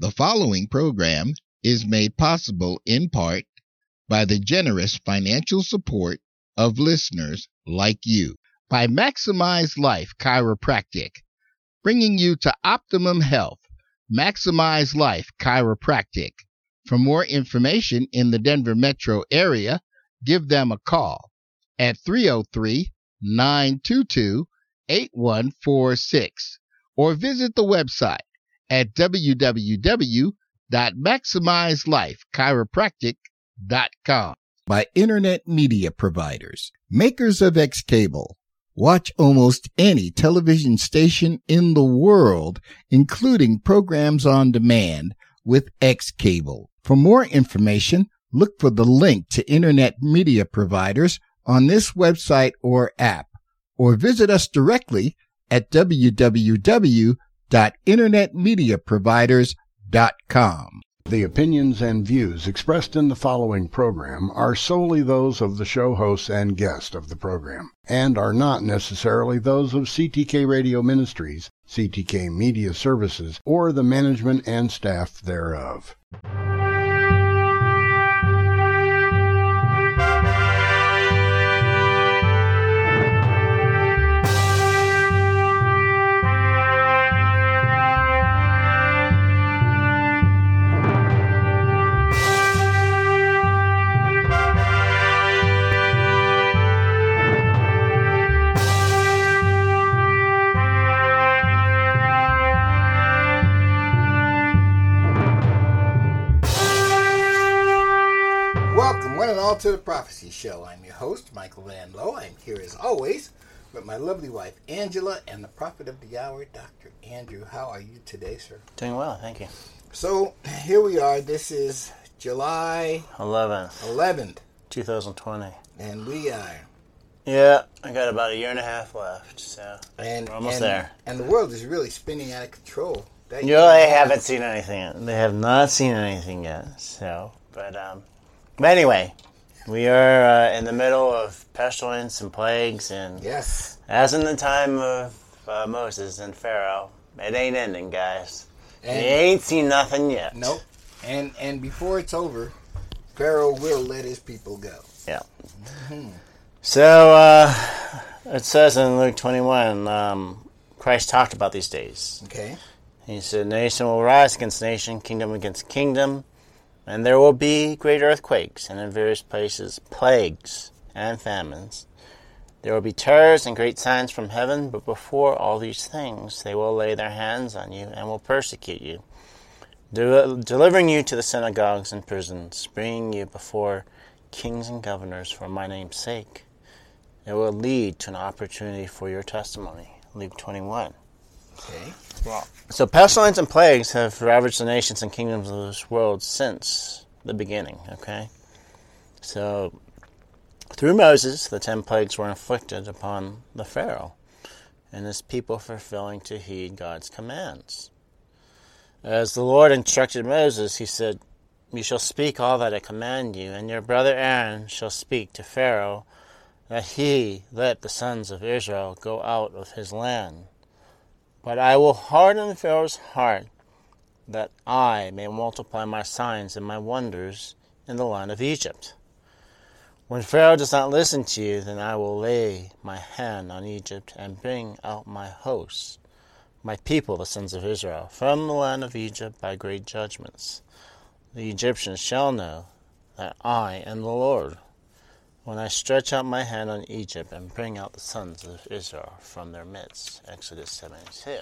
The following program is made possible in part by the generous financial support of listeners like you. By Maximize Life Chiropractic, bringing you to optimum health. Maximize Life Chiropractic. For more information in the Denver metro area, give them a call at 303 922 8146 or visit the website at www.maximizelifechiropractic.com. By internet media providers, makers of X Cable. Watch almost any television station in the world, including programs on demand with X Cable. For more information, look for the link to internet media providers on this website or app, or visit us directly at www.internetmediaproviders.com. The opinions and views expressed in the following program are solely those of the show hosts and guests of the program, and are not necessarily those of CTK Radio Ministries, CTK Media Services, or the management and staff thereof. Prophecy Show. I'm your host, Michael Van Lowe. I'm here as always with my lovely wife, Angela, and the prophet of the hour, Dr. Andrew. How are you today, sir? Doing well, thank you. So, here we are. This is July 11th, 11th, 2020. and we are. Yeah, I got about a year and a half left, so. And, We're almost and, there. And the world is really spinning out of control. That- You know, they haven't seen anything yet. They have not seen anything yet, so. But, um. But anyway, we are uh, in the middle of pestilence and plagues, and Yes. as in the time of uh, Moses and Pharaoh, it ain't ending, guys. And- you ain't seen nothing yet. Nope. And and before it's over, Pharaoh will let his people go. Yeah. So uh, it says in Luke 21, um, Christ talked about these days. Okay. He said, Nation will rise against nation, kingdom against kingdom, and there will be great earthquakes, and in various places plagues and famines. There will be terrors and great signs from heaven, but before all these things they will lay their hands on you and will persecute you, de- delivering you to the synagogues and prisons, bringing you before kings and governors for my name's sake. It will lead to an opportunity for your testimony. Luke 21. Okay. So pestilence and plagues have ravaged the nations and kingdoms of this world since the beginning, okay? So through Moses, the ten plagues were inflicted upon the Pharaoh and his people for failing to heed God's commands. As the Lord instructed Moses, he said, You shall speak all that I command you, and your brother Aaron shall speak to Pharaoh that he let the sons of Israel go out of his land. But I will harden Pharaoh's heart, that I may multiply my signs and my wonders in the land of Egypt. When Pharaoh does not listen to you, then I will lay my hand on Egypt and bring out my hosts, my people, the sons of Israel, from the land of Egypt by great judgments. The Egyptians shall know that I am the Lord when I stretch out my hand on Egypt and bring out the sons of Israel from their midst. Exodus 72.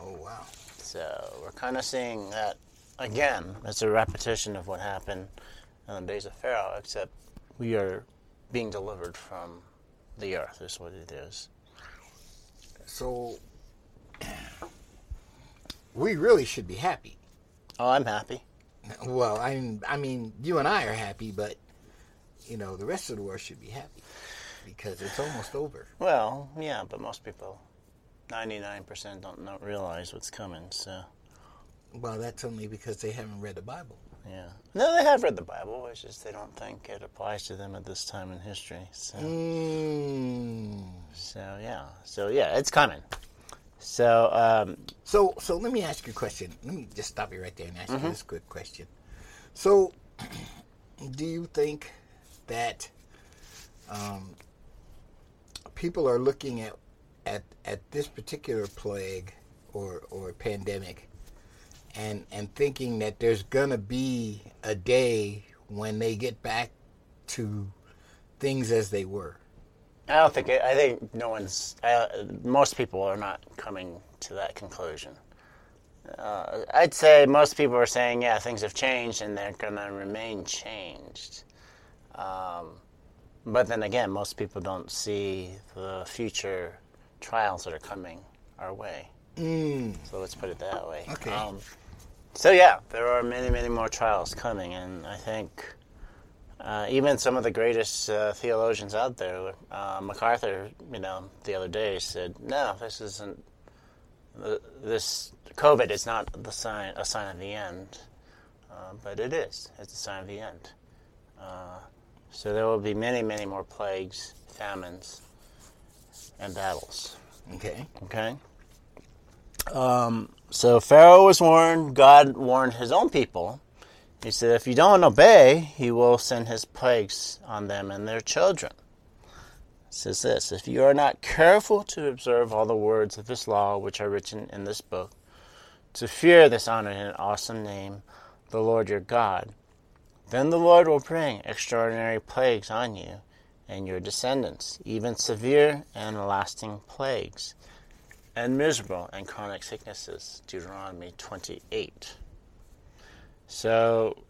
Oh wow. So we're kind of seeing that again. It's a repetition of what happened in the days of Pharaoh, except we are being delivered from the earth, is what it is. So we really should be happy. Oh, I'm happy. Well, I mean, I mean, you and I are happy, but you know, the rest of the world should be happy because it's almost over. Well, yeah, but most people, 99% don't, don't realize what's coming, so. Well, that's only because they haven't read the Bible. Yeah. No, they have read the Bible. It's just they don't think it applies to them at this time in history. So, Mm. so yeah. So yeah, it's coming. So, um, So, so let me ask you a question. Let me just stop you right there and ask Mm-hmm. you this good question. So, do you think that um, people are looking at at at this particular plague or or pandemic and and thinking that there's gonna be a day when they get back to things as they were? I don't think it, I think no one's. Most people are not coming to that conclusion. Uh, I'd say most people are saying, yeah, things have changed and they're going to remain changed. Um, but then again, most people don't see the future trials that are coming our way. Mm, So let's put it that way. Okay. Um, so yeah, there are many, many more trials coming, and I think uh, even some of the greatest uh, theologians out there, uh, MacArthur, you know, the other day said, "No, this isn't. This COVID is not the sign, a sign of the end, uh, but it is. It's a sign of the end. So there will be many, many more plagues, famines, and battles." okay. Okay. Um, so Pharaoh was warned. God warned his own people. He said, if you don't obey, he will send his plagues on them and their children. It says this If you are not careful to observe all the words of this law which are written in this book, to fear this honored and awesome name, the Lord your God, then the Lord will bring extraordinary plagues on you and your descendants, even severe and lasting plagues and miserable and chronic sicknesses. Deuteronomy 28. So,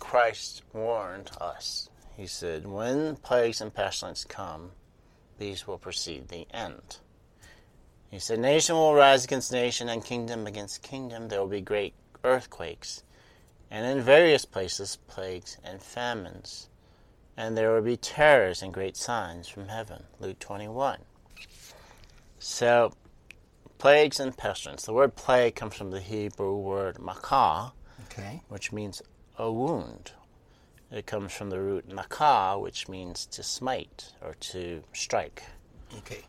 Christ warned us. He said, When plagues and pestilence come, these will precede the end. He said, Nation will rise against nation and kingdom against kingdom. There will be great earthquakes, and in various places plagues and famines. And there will be terrors and great signs from heaven. Luke 21. So, plagues and pestilence. The word plague comes from the Hebrew word makah, Okay. which means a wound. It comes from the root nakah, which means to smite or to strike. Okay.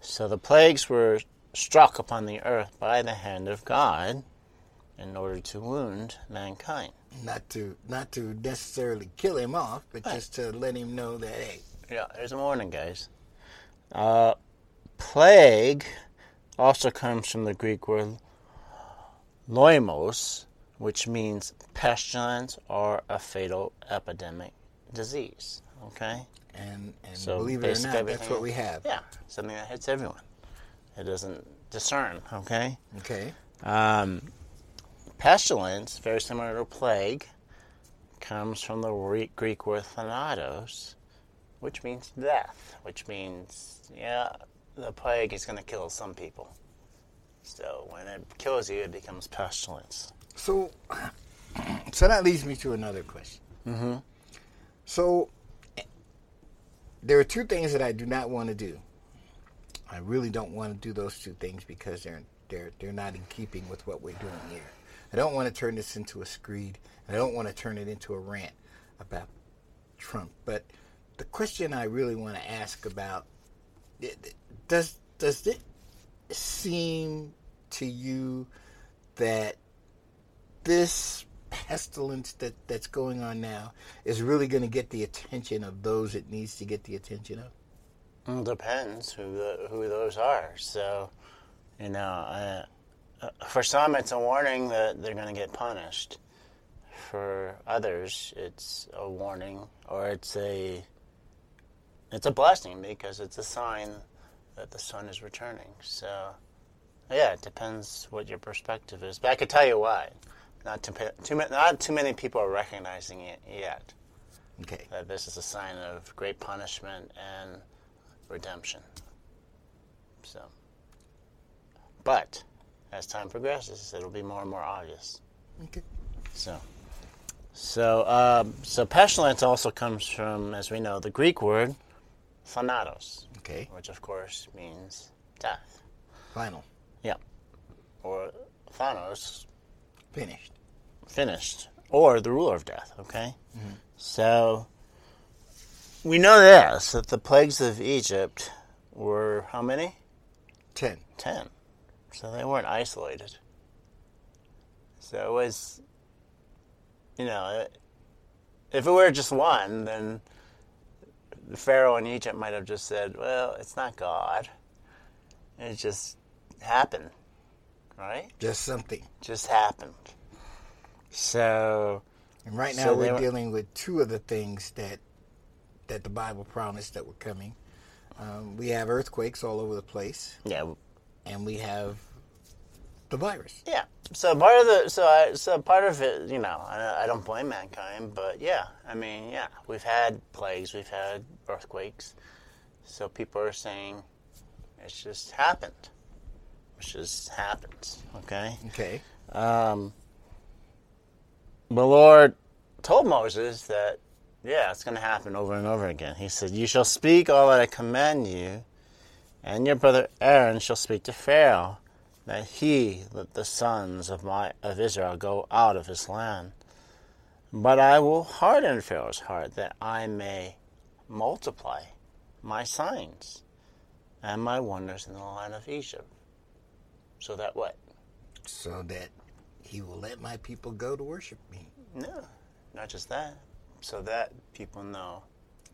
So the plagues were struck upon the earth by the hand of God in order to wound mankind. Not to not to necessarily kill him off, but Right. just to let him know that hey, Yeah, there's a warning, guys. Uh, plague also comes from the Greek word loimos, which means pestilence or a fatal epidemic disease. Okay? and and So believe it or not, that's what we have. Yeah, something that hits everyone. It doesn't discern. Okay? Okay. Um, pestilence, very similar to plague, comes from the Greek word thanatos, which means death, which means, yeah, the plague is going to kill some people. So when it kills you, it becomes pestilence. So, so that leads me to another question. Mm-hmm. So, there are two things that I do not want to do. I really don't want to do those two things because they're they're they're not in keeping with what we're doing here. I don't want to turn this into a screed. I don't want to turn it into a rant about Trump. But the question I really want to ask about does does it seem to you that this pestilence that, that's going on now is really going to get the attention of those it needs to get the attention of? Depends who the, who those are. So, you know, uh, for some, it's a warning that they're going to get punished. For others, it's a warning, or it's a it's a blessing because it's a sign that the son is returning. So, yeah, it depends what your perspective is. But I could tell you why. Not too, too not too many people are recognizing it yet. Okay. That this is a sign of great punishment and redemption. So, but as time progresses, it'll be more and more obvious. Okay. So, so, um, so pestilence also comes from, as we know, the Greek word thanatos, Okay. which of course means death, Final. Yeah. Or thanos, Finished. finished, or the ruler of death. Okay, so we know this that the plagues of Egypt were how many? Ten. 10. So they weren't isolated. So it was, you know, if it were just one, then the Pharaoh in Egypt might have just said, well, it's not God. It just happened, right? Just something. Just happened. So, And right now So we're were- dealing with two of the things that that the Bible promised that were coming. Um, we have earthquakes all over the place, yeah, and we have the virus. Yeah. So part of the so I, so part of it, you know, I, I don't blame mankind, but yeah, I mean, yeah, we've had plagues, we've had earthquakes, so people are saying it's just happened. It just happens. Okay. Okay. Um, the Lord told Moses that yeah, it's going to happen over and over again. He said, "You shall speak all that I command you, and your brother Aaron shall speak to Pharaoh." that he let the sons of my of Israel go out of his land. But I will harden Pharaoh's heart that I may multiply my signs and my wonders in the land of Egypt. So that what? So that he will let my people go to worship me. No, not just that. So that people know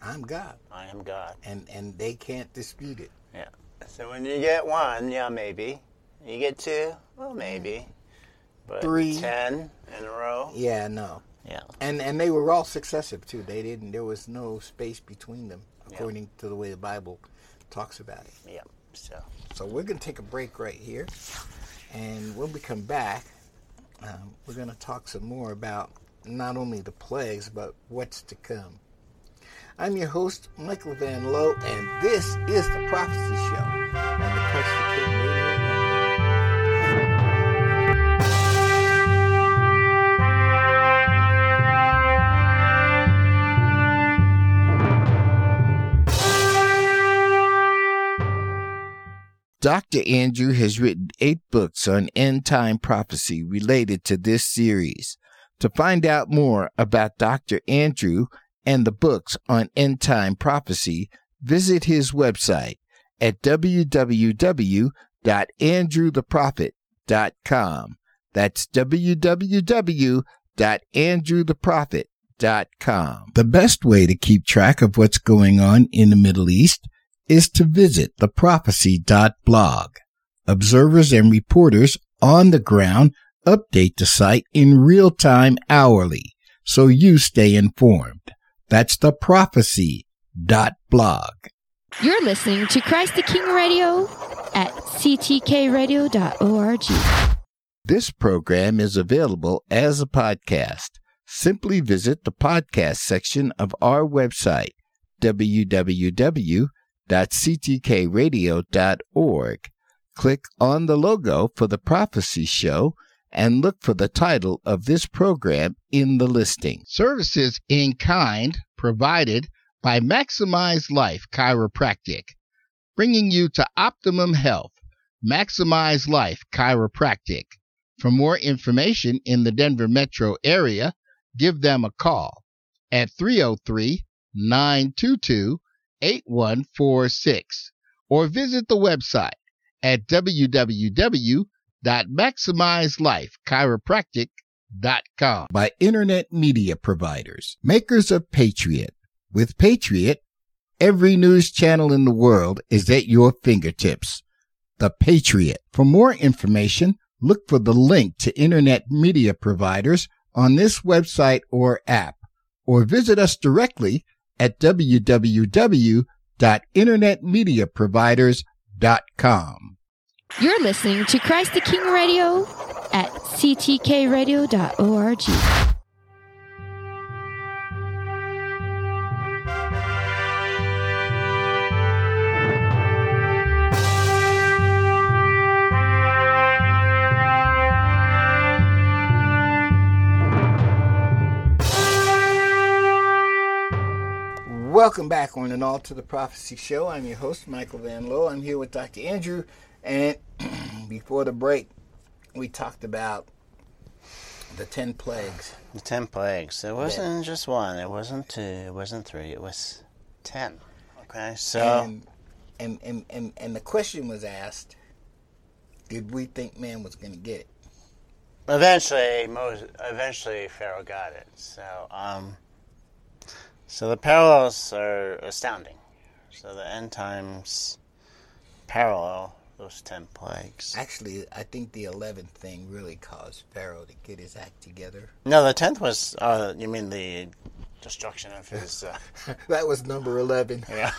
I'm God, I am God. and and they can't dispute it. Yeah. So when you get one, yeah, maybe. You get two, well, maybe. But Three. ten in a row, Yeah, no. yeah. And and they were all successive too. They didn't. There was no space between them, according to the way the Bible talks about it. Yeah. So So we're going to take a break right here. And when we come back, um, we're going to talk some more about not only the plagues, but what's to come. I'm your host, Michael Van Lowe, and this is the Prophecy Show Dr. Andrew has written eight books on end time prophecy related to this series. To find out more about Dr. Andrew and the books on end time prophecy, visit his website at www.andrewtheprophet.com. That's www.andrewtheprophet.com. The best way to keep track of what's going on in the Middle East is to visit theprophecy.blog. Observers and reporters on the ground update the site in real time hourly, so you stay informed. That's theprophecy.blog. You're listening to Christ the King Radio at ctkradio.org. This program is available as a podcast. Simply visit the podcast section of our website, www.ctkradio.org. Click on the logo for the Prophecy Show and look for the title of this program in the listing. Services in kind provided by Maximize Life Chiropractic, bringing you to optimum health. Maximize Life Chiropractic. For more information in the Denver metro area, give them a call at 303 922 8146 or visit the website at www.maximizelife.chiropractic.com by internet media providers, makers of Patriot. With Patriot, every news channel in the world is at your fingertips. The Patriot. For more information, look for the link to internet media providers on this website or app, or visit us directly at www.internetmediaproviders.com. You're listening to Christ the King Radio at ctkradio.org. Welcome back on and all to the Prophecy Show. I'm your host, Michael Van Lowe. I'm here with Dr. Andrew. And before the break, we talked about the 10 plagues. the ten plagues. It wasn't just one. It wasn't two. It wasn't three. It was ten. Okay. So And, and, and, and, and the question was asked did we think man was going to get it? Eventually, Moses, eventually Pharaoh got it. So, um, so the parallels are astounding. So the end times parallel those ten plagues. Actually, I think the 11th thing really caused Pharaoh to get his act together. No, the tenth was. Uh, you mean the destruction of his? Uh, that was number 11. yeah.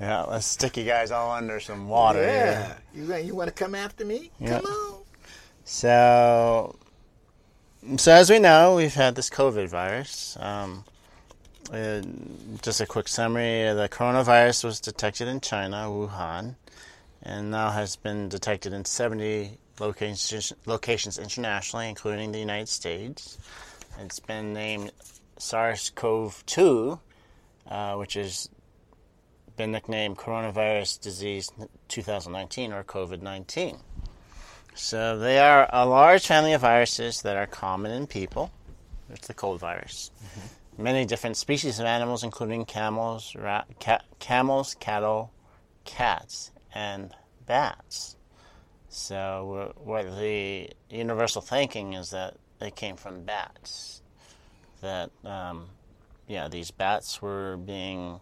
yeah, let's stick you guys all under some water. Yeah. here. You, you want to come after me? Yeah. Come on. So, so as we know, we've had this COVID virus. Um, uh, just a quick summary: the coronavirus was detected in China, Wuhan, and now has been detected in 70 locations, locations internationally, including the United States. It's been named SARS-CoV-2, uh, which has been nicknamed Coronavirus Disease 2019 or COVID-19. So they are a large family of viruses that are common in people. It's the cold virus. Many different species of animals, including camels, ra- ca- camels, cattle, cats, and bats. So what the universal thinking is that they came from bats. That um, yeah, these bats were being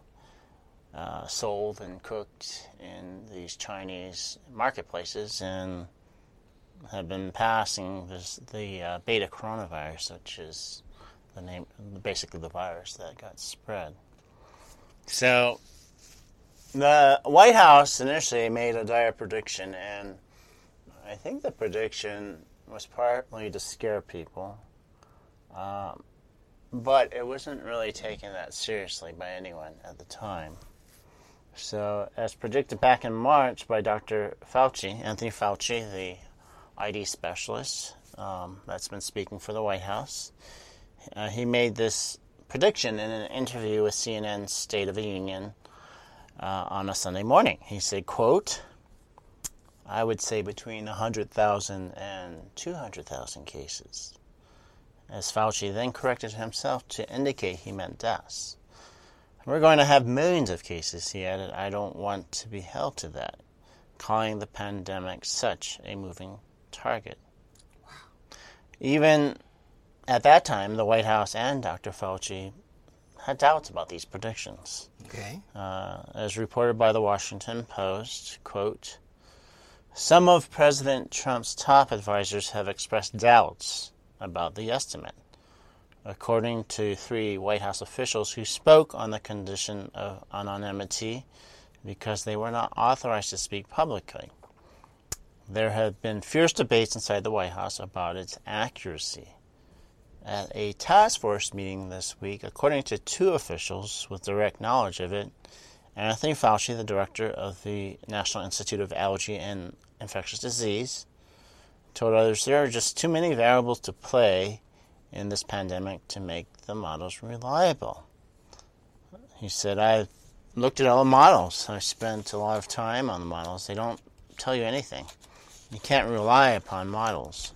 uh, sold and cooked in these Chinese marketplaces and have been passing this, the uh, beta coronavirus, which is the name, basically the virus that got spread. So, the White House initially made a dire prediction, and I think the prediction was partly to scare people, um, but it wasn't really taken that seriously by anyone at the time. So, as predicted back in March by Dr. Fauci, Anthony Fauci, the ID specialist um, that's been speaking for the White House. Uh, he made this prediction in an interview with CNN's State of the Union uh, on a Sunday morning. He said, quote, I would say between 100,000 and 200,000 cases. As Fauci then corrected himself to indicate he meant deaths. We're going to have millions of cases, he added. I don't want to be held to that, calling the pandemic such a moving target. Even at that time, the White House and Dr. Fauci had doubts about these predictions. Okay. Uh, as reported by the Washington Post, quote, some of President Trump's top advisors have expressed doubts about the estimate, according to three White House officials who spoke on the condition of anonymity because they were not authorized to speak publicly. There have been fierce debates inside the White House about its accuracy. At a task force meeting this week, according to two officials with direct knowledge of it, Anthony Fauci, the director of the National Institute of Allergy and Infectious Disease, told others there are just too many variables to play in this pandemic to make the models reliable. He said, I've looked at all the models. I spent a lot of time on the models. They don't tell you anything. You can't rely upon models.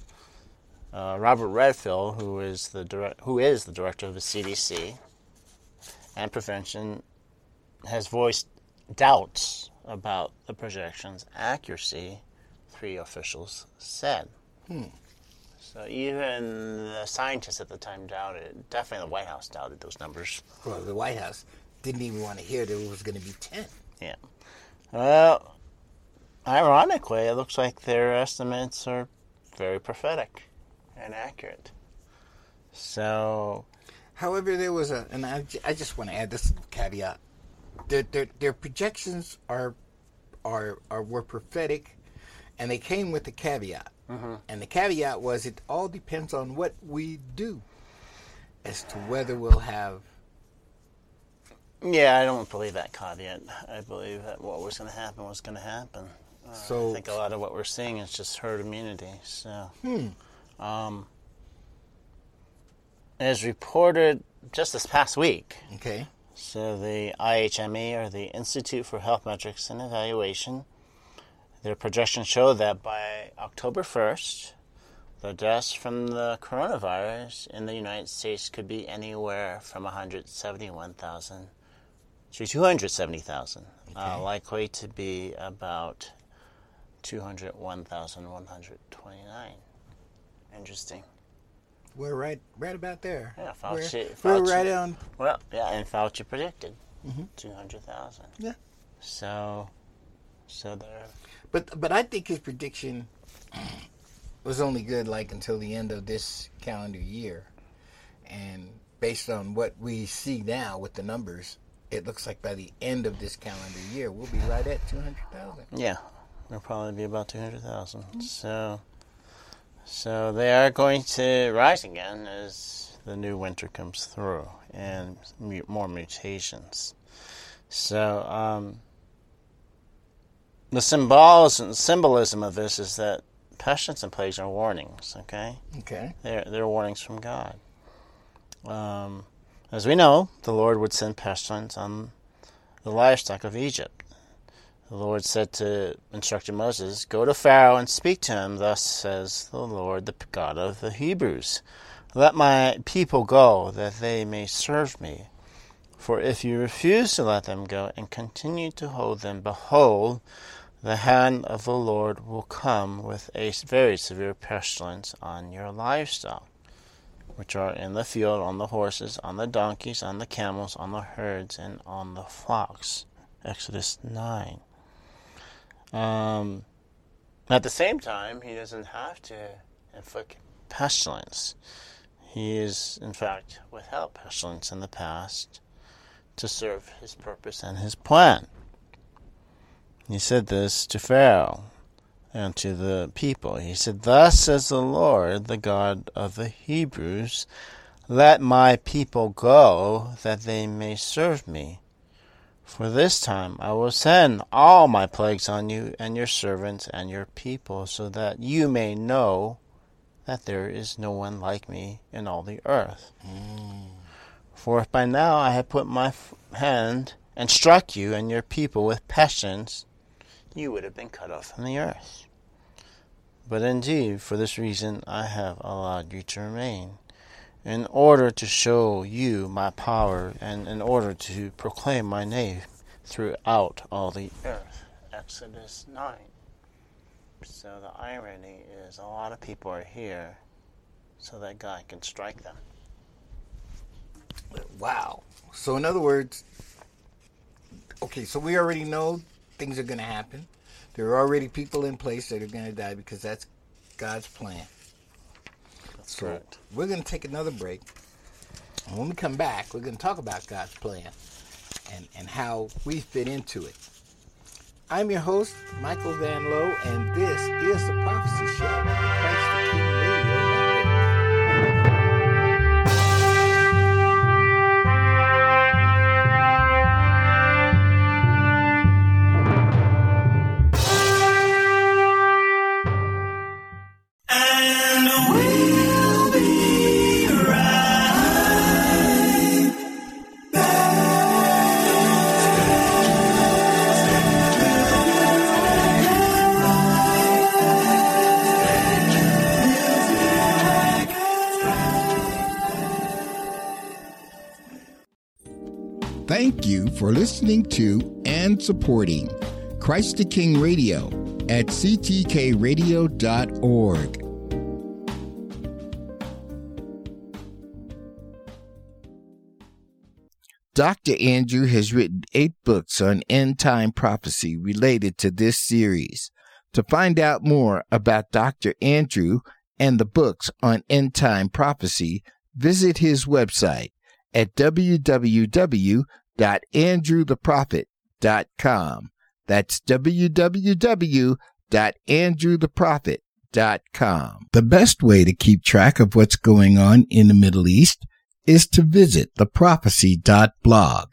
Uh, Robert Redfield, who is the direct, who is the director of the CDC and prevention, has voiced doubts about the projection's accuracy. Three officials said. So even the scientists at the time doubted. Definitely, the White House doubted those numbers. Well, the White House didn't even want to hear that it was going to be 10. Yeah. Well, ironically, it looks like their estimates are very prophetic and accurate. So, However, there was a, and I just want to add this caveat: their their, their projections are, are are were prophetic, and they came with a caveat. And the caveat was it all depends on what we do, as to whether we'll have. yeah, I don't believe that caveat. I believe that what was going to happen was going to happen. Uh, So- I think a lot of what we're seeing is just herd immunity. So, um, as reported just this past week, Okay. So the IHME, or the Institute for Health Metrics and Evaluation, their projections show that by October 1st, the deaths from the coronavirus in the United States could be anywhere from 171,000 to 270,000, uh, likely to be about 201,129. Interesting. We're right, right about there. Yeah, We're, Fauci. we're right on. Well, yeah, and Fauci predicted mm-hmm. 200,000. Yeah. So, so there. But but I think his prediction was only good like until the end of this calendar year, and based on what we see now with the numbers, it looks like by the end of this calendar year we'll be right at two hundred thousand. Yeah, it'll probably be about 200,000. Mm-hmm. So, so they are going to rise again as the new winter comes through and more mutations. So, um, the symbolism, symbolism of this is that pestilence and plagues are warnings, okay? Okay. They're, they're warnings from God. Um, as we know, the Lord would send pestilence on the livestock of Egypt. The Lord said to instructed Moses, Go to Pharaoh and speak to him. Thus says the Lord, the God of the Hebrews. Let my people go, that they may serve me. For if you refuse to let them go and continue to hold them, behold, the hand of the Lord will come with a very severe pestilence on your livestock, which are in the field, on the horses, on the donkeys, on the camels, on the herds, and on the flocks. Exodus 9. Um, at the same time, he doesn't have to inflict pestilence. He is, in fact, without pestilence in the past to serve his purpose and his plan. He said this to Pharaoh and to the people. He said, Thus says the Lord, the God of the Hebrews, let my people go, that they may serve me. For this time I will send all my plagues on you and your servants and your people, so that you may know that there is no one like me in all the earth. For if by now I had put my hand and struck you and your people with pestilence, you would have been cut off from the earth. But indeed, for this reason I have allowed you to remain, in order to show you my power and in order to proclaim my name throughout all the earth. Exodus 9. So the irony is a lot of people are here so that God can strike them. Wow. So in other words, okay, so we already know things are going to happen. There are already people in place that are going to die because that's God's plan. So correct. we're going to take another break. And when we come back, we're going to talk about God's plan and, and how we fit into it. I'm your host, Michael Van Lowe, and this is the Prophecy Show on Thank you for listening to and supporting Christ the King Radio at ctkradio.org. Dr. Andrew has written eight books on end time prophecy related to this series. To find out more about Dr. Andrew and the books on end time prophecy, visit his website at www.andrewtheprophet.com. That's www.andrewtheprophet.com. The best way to keep track of what's going on in the Middle East is to visit theprophecy.blog.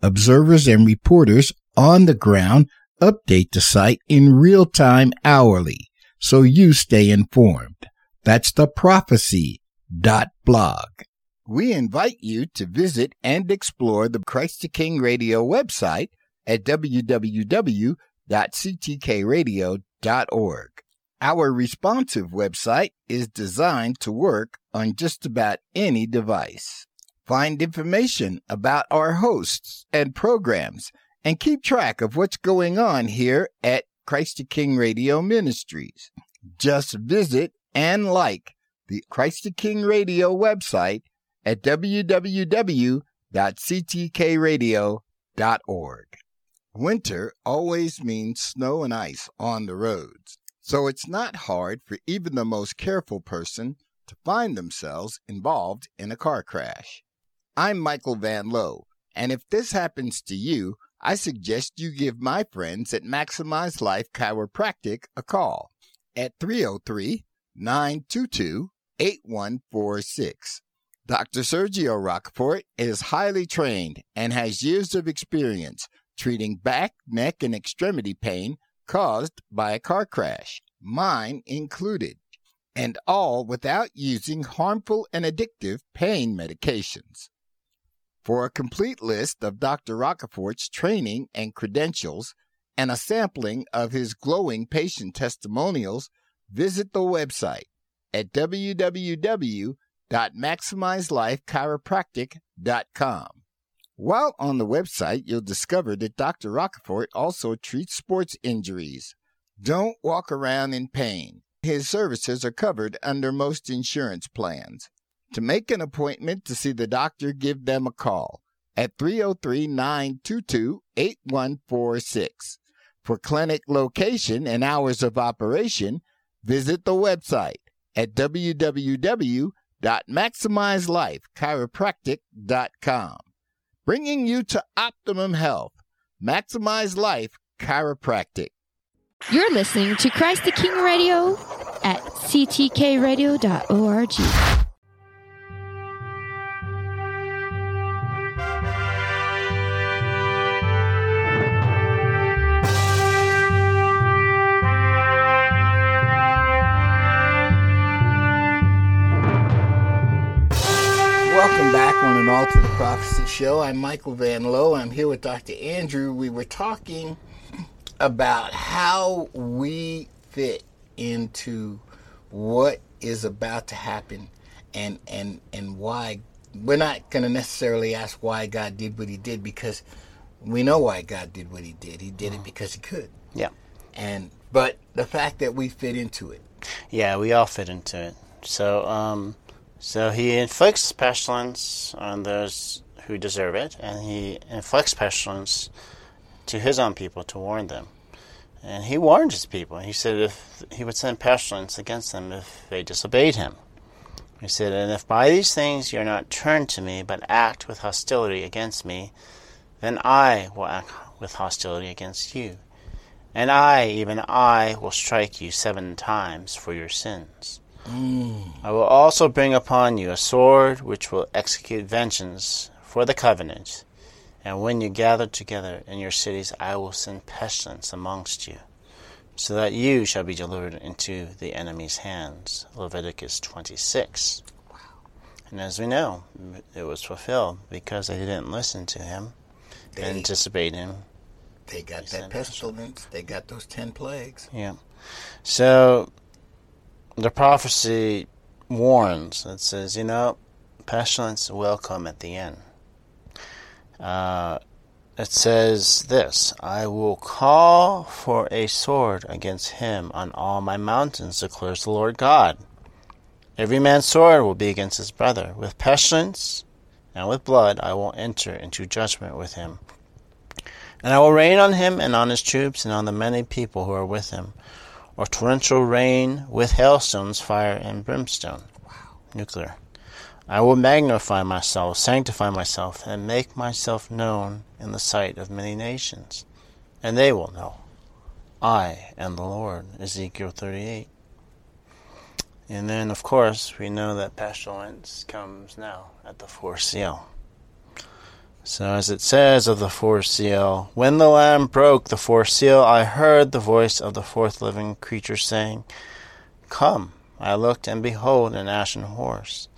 Observers and reporters on the ground update the site in real time hourly, so you stay informed. That's theprophecy.blog. We invite you to visit and explore the Christ the King Radio website at www.ctkradio.org. Our responsive website is designed to work on just about any device. Find information about our hosts and programs and keep track of what's going on here at Christ the King Radio Ministries. Just visit and like the Christ the King Radio website at www.ctkradio.org. Winter always means snow and ice on the roads, so it's not hard for even the most careful person to find themselves involved in a car crash. I'm Michael Van Lowe, and if this happens to you, I suggest you give my friends at Maximize Life Chiropractic a call at 303 922 8146. Dr. Sergio Rockport is highly trained and has years of experience treating back, neck, and extremity pain caused by a car crash, mine included, and all without using harmful and addictive pain medications. For a complete list of Dr. Rockport's training and credentials and a sampling of his glowing patient testimonials, visit the website at www.maximizelifechiropractic.com. While on the website, you'll discover that Dr. Rockport also treats sports injuries. Don't walk around in pain. His services are covered under most insurance plans. To make an appointment to see the doctor, give them a call at 303 922 8146. For clinic location and hours of operation, visit the website at www.maximizelifechiropractic.com. Bringing you to optimum health. Maximize Life Chiropractic. You're listening to Christ the King Radio at ctkradio.org. Prophecy Show. I'm Michael Van Lowe. I'm here with Dr. Andrew. We were talking about how we fit into what is about to happen and and and why we're not going to necessarily ask why God did what he did because we know why God did what he did. He did it because he could. Yeah. And but the fact that we fit into it. Yeah, we all fit into it. So, um, so he inflicts pestilence on those who deserve it, and he inflicts pestilence to his own people to warn them. And he warned his people. He said if he would send pestilence against them if they disobeyed him. He said, And if by these things you are not turned to me, but act with hostility against me, then I will act with hostility against you. And I, even I, will strike you seven times for your sins. I will also bring upon you a sword which will execute vengeance for the covenant. And when you gather together in your cities, I will send pestilence amongst you, so that you shall be delivered into the enemy's hands. Leviticus 26. Wow. And as we know, it was fulfilled because they didn't listen to him They, disobeyed him. they got that pestilence. They got those ten plagues. Yeah. So the prophecy warns. It says, you know, pestilence will come at the end. Uh, it says this I will call for a sword against him on all my mountains, declares the Lord God. Every man's sword will be against his brother. With pestilence and with blood I will enter into judgment with him. And I will rain on him and on his troops and on the many people who are with him, or torrential rain with hailstones, fire, and brimstone. Nuclear. I will magnify myself, sanctify myself, and make myself known in the sight of many nations. And they will know. I am the Lord. Ezekiel 38. And then, of course, we know that pestilence comes now at the fourth seal. So, as it says of the fourth seal, when the Lamb broke the fourth seal, I heard the voice of the fourth living creature saying, Come. I looked, and behold, an ashen horse.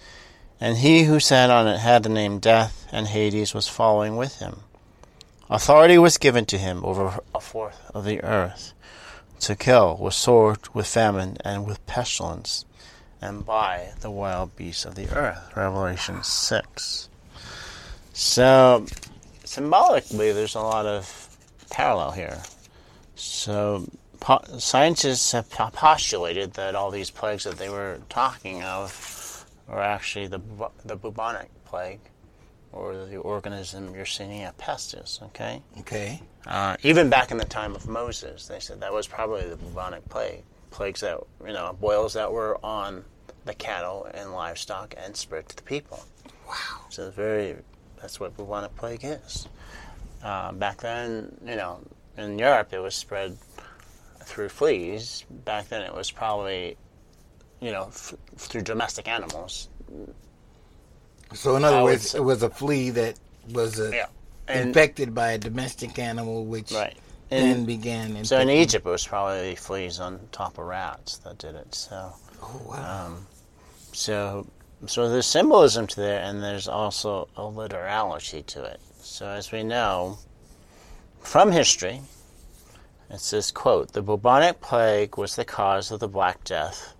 And he who sat on it had the name Death, and Hades was following with him. Authority was given to him over a fourth of the earth, to kill with sword, with famine, and with pestilence, and by the wild beasts of the earth. Revelation 6. So, symbolically, there's a lot of parallel here. So, po- scientists have po- postulated that all these plagues that they were talking of are actually the bu- the bubonic plague, or the organism Yersinia pestis. Okay. Okay. Uh, even back in the time of Moses, they said that was probably the bubonic plague, plagues that you know boils that were on the cattle and livestock and spread to the people. Wow. So it's very that's what bubonic plague is. Uh, back then, you know, in Europe it was spread through fleas. Back then it was probably, you know, f- through domestic animals. So in other I words, say- it was a flea that was uh, Yeah. And, infected by a domestic animal, which right. then And began. so in Egypt it was probably fleas on top of rats that did it. So. Oh wow. So, so there's symbolism to there, and there's also a literality to it. So, as we know from history, it says, "quote The bubonic plague was the cause of the Black Death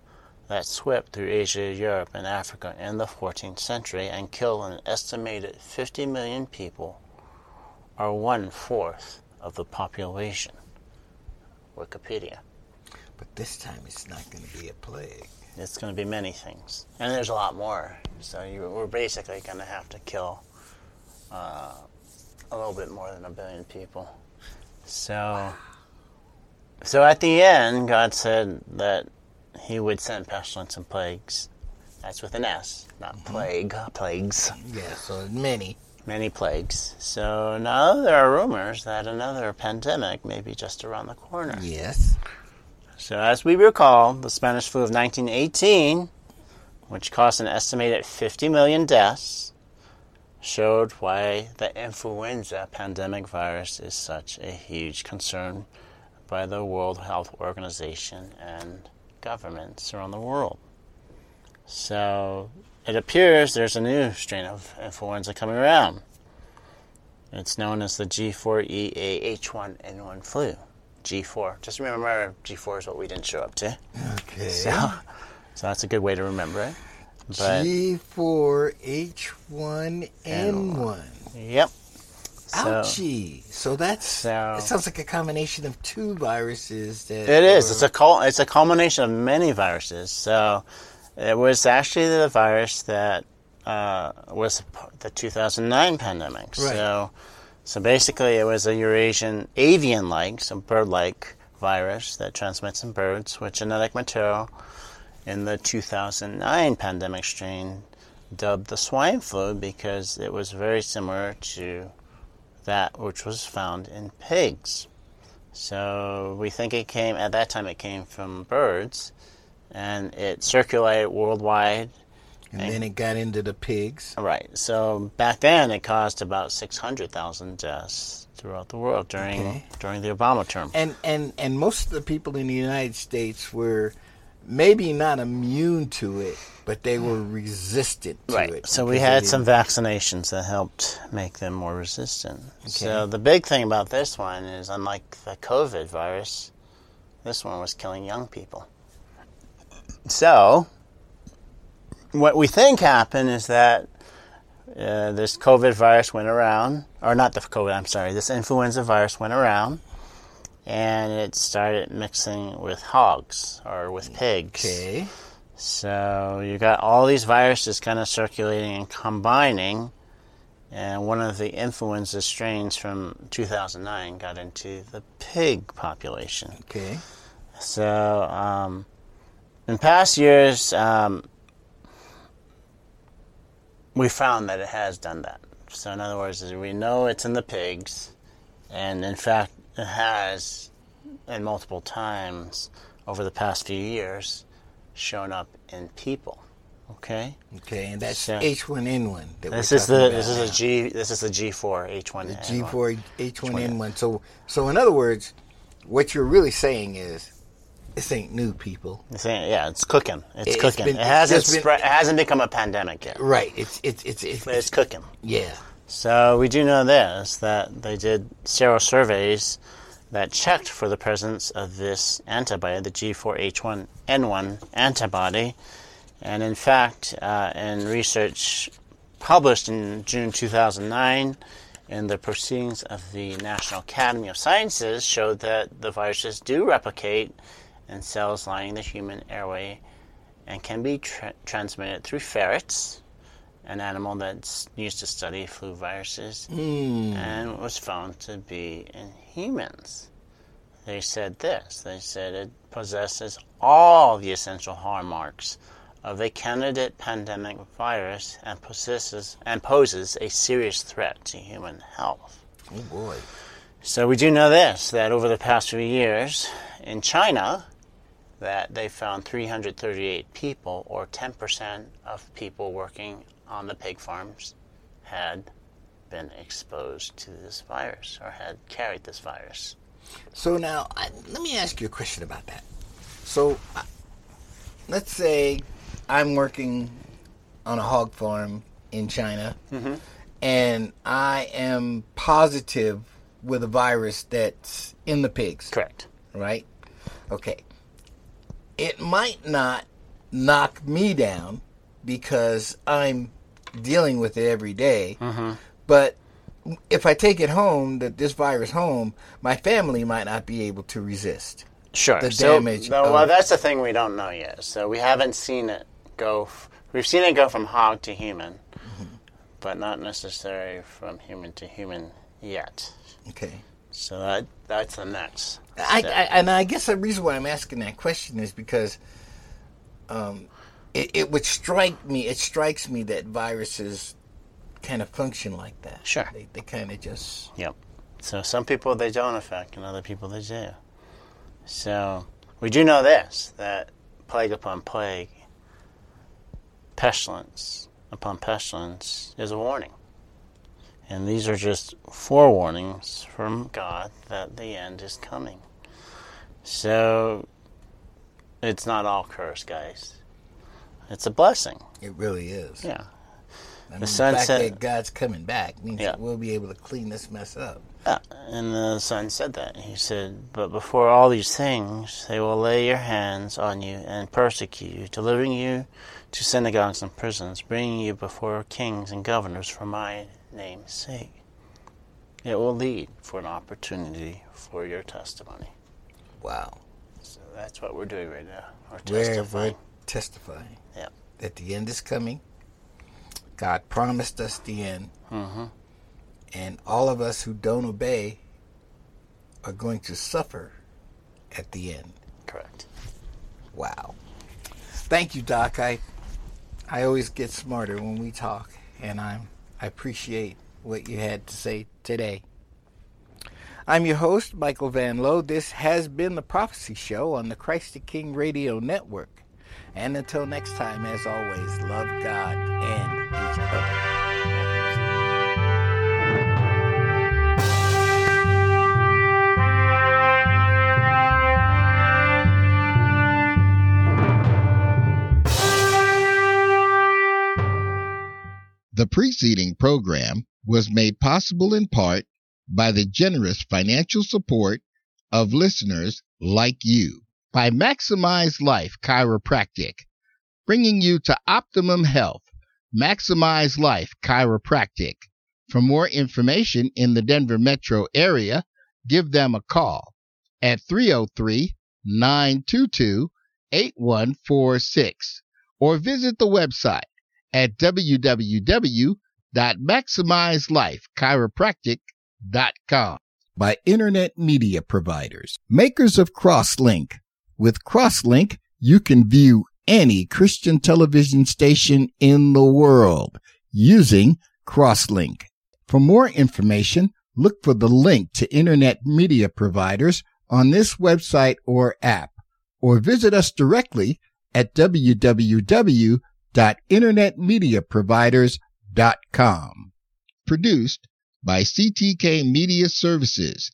that swept through Asia, Europe, and Africa in the 14th century and killed an estimated 50 million people, or one fourth of the population." Wikipedia. but this time it's not going to be a plague. It's going to be many things, and there's a lot more. So you, we're basically going to have to kill uh, a little bit more than a billion people. So, so at the end, God said that He would send pestilence and plagues. That's with an S, not plague. Plagues, Yeah. So many. many plagues. So now there are rumors that another pandemic may be just around the corner. Yes. So, as we recall, the Spanish flu of 1918, which caused an estimated 50 million deaths, showed why the influenza pandemic virus is such a huge concern by the World Health Organization and governments around the world. So, it appears there's a new strain of influenza coming around. It's known as the G4EA-H1N1 flu. G4. Just remember, G4 is what we didn't show up to. Okay. So, so that's a good way to remember it. But G4H1N1. yep. So, Ouchie. So that's So- it sounds like a combination of two viruses that It is. were- It's a cul- it's a culmination of many viruses. So it was actually the virus that uh, was the 2009 pandemic. Right. So so basically, it was a Eurasian avian-like, some bird-like virus that transmits in birds with genetic material in the 2009 pandemic strain dubbed the swine flu because it was very similar to that which was found in pigs. So we think it came at that time. It came from birds, and it circulated worldwide. And then it got into the pigs. Right. So back then, it caused about six hundred thousand deaths throughout the world during Okay. during the Obama term. And and and most of the people in the United States were maybe not immune to it, but they were resistant to Right. it. So we had some vaccinations that helped make them more resistant. So the big thing about this one is, unlike the COVID virus, this one was killing young people. So what we think happened is that uh, this COVID virus went around, or not the COVID, I'm sorry, this influenza virus went around, and it started mixing with hogs or with pigs. Okay. So you got all these viruses kind of circulating and combining, and one of the influenza strains from 2009 got into the pig population. Okay. So um, in past years, um, we found that it has done that. So in other words, we know it's in the pigs, and in fact, it has, and multiple times over the past few years, shown up in people. Okay, Okay, and that's So- H1N1. That this is the this is now. a G this is the G four H one the G4 H1N1. So so in other words, what you're really saying is this ain't new, people. Yeah, it's cooking. It's It's cooking. been- it hasn't just been- spread, it hasn't become a pandemic yet, Right. It's it's it's, it's, but it's cooking. yeah. So we do know this that they did several surveys that checked for the presence of this antibody, the G4H1N1 antibody, and in fact, uh, in research published in June 2009 and the proceedings of the National Academy of Sciences showed that the viruses do replicate in cells lining the human airway and can be tra- transmitted through ferrets, an animal that's used to study flu viruses, hmm. and was found to be in humans. They said this they said it possesses all the essential hallmarks of a candidate pandemic virus and possesses and poses a serious threat to human health. Oh boy. So we do know this that over the past few years in China that they found 338 people or 10% of people working on the pig farms had been exposed to this virus or had carried this virus. So now, I, let me ask you a question about that. So, uh, let's say I'm working on a hog farm in China, and I am positive with a virus that's in the pigs. Correct. right? Okay. It might not knock me down because I'm dealing with it every day, but if I take it home, that this virus home, my family might not be able to resist. Sure. the so, damage no, well, of- that's the thing we don't know yet. So we haven't seen it go. F- we've seen it go from hog to human, Mm-hmm. but not necessarily from human to human yet. Okay. So that that's the next. I. I, and I guess the reason why I'm asking that question is because um, it, it would strike me, it strikes me that viruses kind of function like that. Sure. They, they kind of just. Yep. So some people they don't affect, and other people they do. So we do know this that plague upon plague, pestilence upon pestilence is a warning. And these are just forewarnings from God that the end is coming. So it's not all curse, guys. It's a blessing. It really is. Yeah. I mean, the sun fact that God's coming back means Yeah. that we'll be able to clean this mess up. Yeah, and the son said that. He said, But before all these things, they will lay your hands on you and persecute you, delivering you to synagogues and prisons, bringing you before kings and governors for my name's sake. It will lead for an opportunity for your testimony. Wow. So that's what we're doing right now. We're testifying. we're testifying Yep. that the end is coming. God promised us the end. Mm-hmm. And all of us who don't obey are going to suffer at the end. Correct. Wow. Thank you, Doc. I I always get smarter when we talk, and I'm I appreciate what you had to say today. I'm your host, Michael Van Lowe. This has been the Prophecy Show on the Christ the King Radio Network. And until next time, as always, love God and each other. The preceding program was made possible in part by the generous financial support of listeners like you. By Maximize Life Chiropractic, bringing you to optimum health. Maximize Life Chiropractic. For more information in the Denver metro area, give them a call at 303 922 8146 or visit the website at www.maximizelifechiropractic.com. By Internet Media Providers, makers of Crosslink. With Crosslink, you can view any Christian television station in the world using Crosslink. For more information, look for the link to Internet Media Providers on this website or app, or visit us directly at www.internetmediaproviders.com. Produced by CTK Media Services